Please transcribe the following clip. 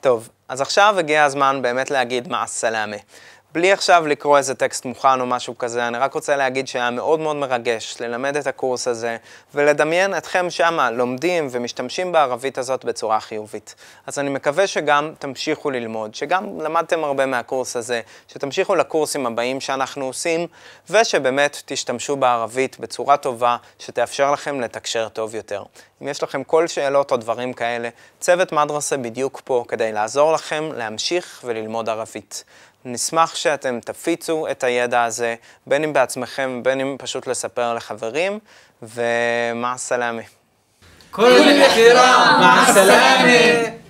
טוב, אז עכשיו הגיע הזמן באמת להגיד מה סלאמה. בלי עכשיו לקרוא איזה טקסט מוכן או משהו כזה, אני רק רוצה להגיד שהיה מאוד מאוד מרגש ללמד את הקורס הזה ולדמיין אתכם שמה לומדים ומשתמשים בערבית הזאת בצורה חיובית. אז אני מקווה שגם תמשיכו ללמוד, שגם למדתם הרבה מהקורס הזה, שתמשיכו לקורסים הבאים שאנחנו עושים, ושבאמת תשתמשו בערבית בצורה טובה שתאפשר לכם לתקשר טוב יותר. אם יש לכם כל שאלות או דברים כאלה, צוות מדרסה בדיוק פה כדי לעזור לכם להמשיך וללמוד ערבית. נשמח שאתם תפיצו את הידע הזה, בין אם בעצמכם, בין אם פשוט לספר לחברים, ומע סלאמה. כל מכירה, מע סלאמה.